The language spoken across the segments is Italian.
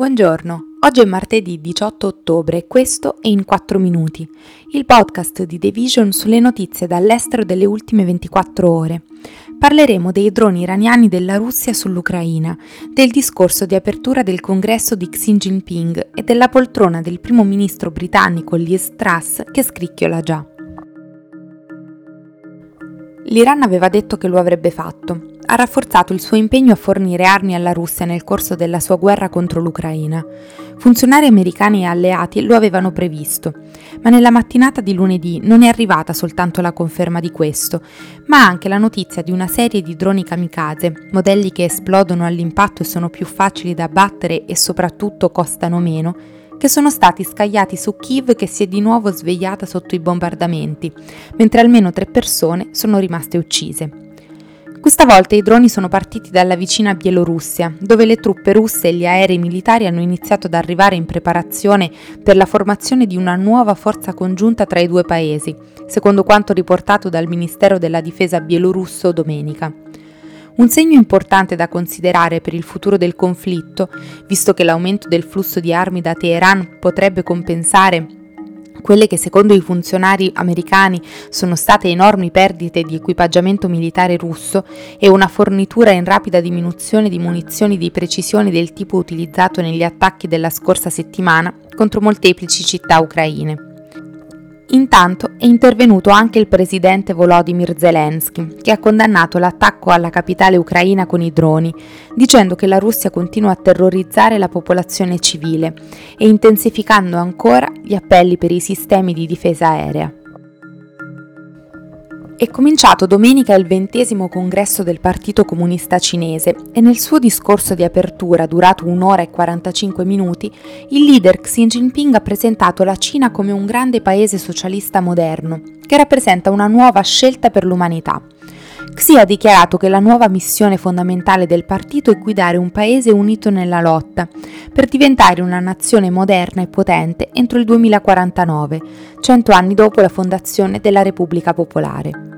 Buongiorno, oggi è martedì 18 ottobre e questo è In 4 Minuti, il podcast di The Vision sulle notizie dall'estero delle ultime 24 ore. Parleremo dei droni iraniani della Russia sull'Ucraina, del discorso di apertura del congresso di Xi Jinping e della poltrona del primo ministro britannico Liz Truss che scricchiola già. L'Iran aveva detto che lo avrebbe fatto. Ha rafforzato il suo impegno a fornire armi alla Russia nel corso della sua guerra contro l'Ucraina. Funzionari americani e alleati lo avevano previsto, ma nella mattinata di lunedì non è arrivata soltanto la conferma di questo, ma anche la notizia di una serie di droni kamikaze, modelli che esplodono all'impatto e sono più facili da abbattere e soprattutto costano meno, che sono stati scagliati su Kiev che si è di nuovo svegliata sotto i bombardamenti, mentre almeno tre persone sono rimaste uccise. Questa volta i droni sono partiti dalla vicina Bielorussia, dove le truppe russe e gli aerei militari hanno iniziato ad arrivare in preparazione per la formazione di una nuova forza congiunta tra i due paesi, secondo quanto riportato dal Ministero della Difesa bielorusso domenica. Un segno importante da considerare per il futuro del conflitto, visto che l'aumento del flusso di armi da Teheran potrebbe compensare quelle che secondo i funzionari americani sono state enormi perdite di equipaggiamento militare russo e una fornitura in rapida diminuzione di munizioni di precisione del tipo utilizzato negli attacchi della scorsa settimana contro molteplici città ucraine. Intanto è intervenuto anche il presidente Volodymyr Zelensky, che ha condannato l'attacco alla capitale ucraina con i droni, dicendo che la Russia continua a terrorizzare la popolazione civile e intensificando ancora gli appelli per i sistemi di difesa aerea. È cominciato domenica il ventesimo congresso del Partito Comunista Cinese e nel suo discorso di apertura, durato un'ora e 45 minuti, il leader Xi Jinping ha presentato la Cina come un grande paese socialista moderno, che rappresenta una nuova scelta per l'umanità. Xi ha dichiarato che la nuova missione fondamentale del partito è guidare un paese unito nella lotta, per diventare una nazione moderna e potente entro il 2049, cento anni dopo la fondazione della Repubblica Popolare.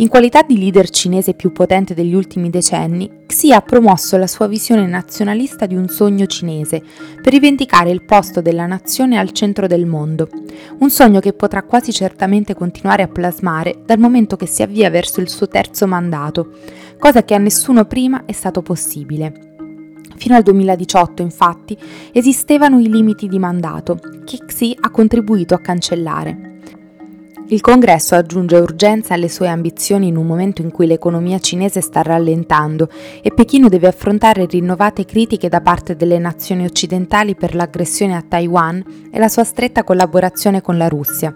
In qualità di leader cinese più potente degli ultimi decenni, Xi ha promosso la sua visione nazionalista di un sogno cinese per rivendicare il posto della nazione al centro del mondo, un sogno che potrà quasi certamente continuare a plasmare dal momento che si avvia verso il suo terzo mandato, cosa che a nessuno prima è stato possibile. Fino al 2018, infatti, esistevano i limiti di mandato, che Xi ha contribuito a cancellare. Il congresso aggiunge urgenza alle sue ambizioni in un momento in cui l'economia cinese sta rallentando e Pechino deve affrontare rinnovate critiche da parte delle nazioni occidentali per l'aggressione a Taiwan e la sua stretta collaborazione con la Russia.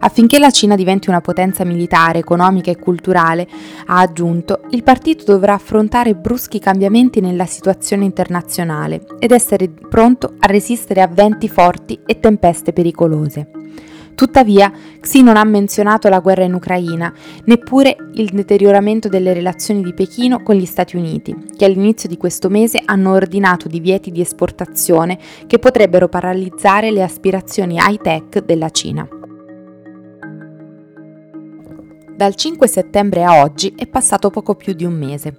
Affinché la Cina diventi una potenza militare, economica e culturale, ha aggiunto, il partito dovrà affrontare bruschi cambiamenti nella situazione internazionale ed essere pronto a resistere a venti forti e tempeste pericolose. Tuttavia, Xi non ha menzionato la guerra in Ucraina, neppure il deterioramento delle relazioni di Pechino con gli Stati Uniti, che all'inizio di questo mese hanno ordinato divieti di esportazione che potrebbero paralizzare le aspirazioni high-tech della Cina. Dal 5 settembre a oggi è passato poco più di un mese.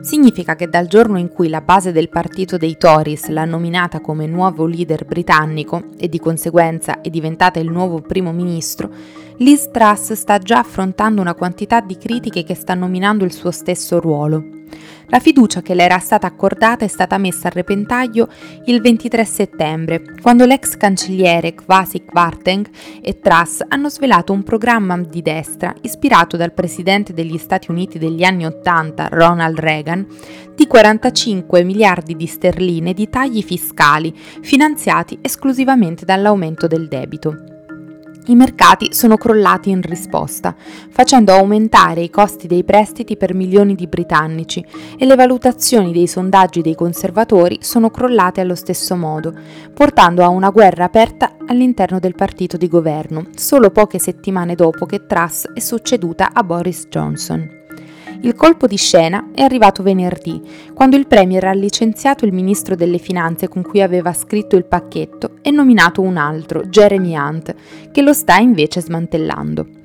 Significa che dal giorno in cui la base del partito dei Tories l'ha nominata come nuovo leader britannico e di conseguenza è diventata il nuovo primo ministro, Liz Truss sta già affrontando una quantità di critiche che stanno minando il suo stesso ruolo. La fiducia che le era stata accordata è stata messa a repentaglio il 23 settembre, quando l'ex cancelliere Kwasi Kwarteng e Truss hanno svelato un programma di destra ispirato dal presidente degli Stati Uniti degli anni 80, Ronald Reagan, di 45 miliardi di sterline di tagli fiscali finanziati esclusivamente dall'aumento del debito. I mercati sono crollati in risposta, facendo aumentare i costi dei prestiti per milioni di britannici e le valutazioni dei sondaggi dei conservatori sono crollate allo stesso modo, portando a una guerra aperta all'interno del partito di governo, solo poche settimane dopo che Truss è succeduta a Boris Johnson. Il colpo di scena è arrivato venerdì, quando il Premier ha licenziato il ministro delle Finanze con cui aveva scritto il pacchetto e nominato un altro, Jeremy Hunt, che lo sta invece smantellando.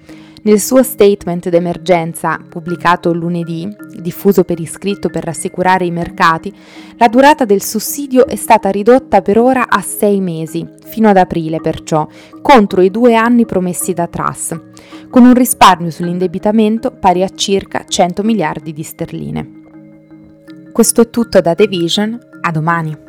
Nel suo statement d'emergenza, pubblicato lunedì, diffuso per iscritto per rassicurare i mercati, la durata del sussidio è stata ridotta per ora a sei mesi, fino ad aprile perciò, contro i due anni promessi da Truss, con un risparmio sull'indebitamento pari a circa 100 miliardi di sterline. Questo è tutto da The Vision, a domani.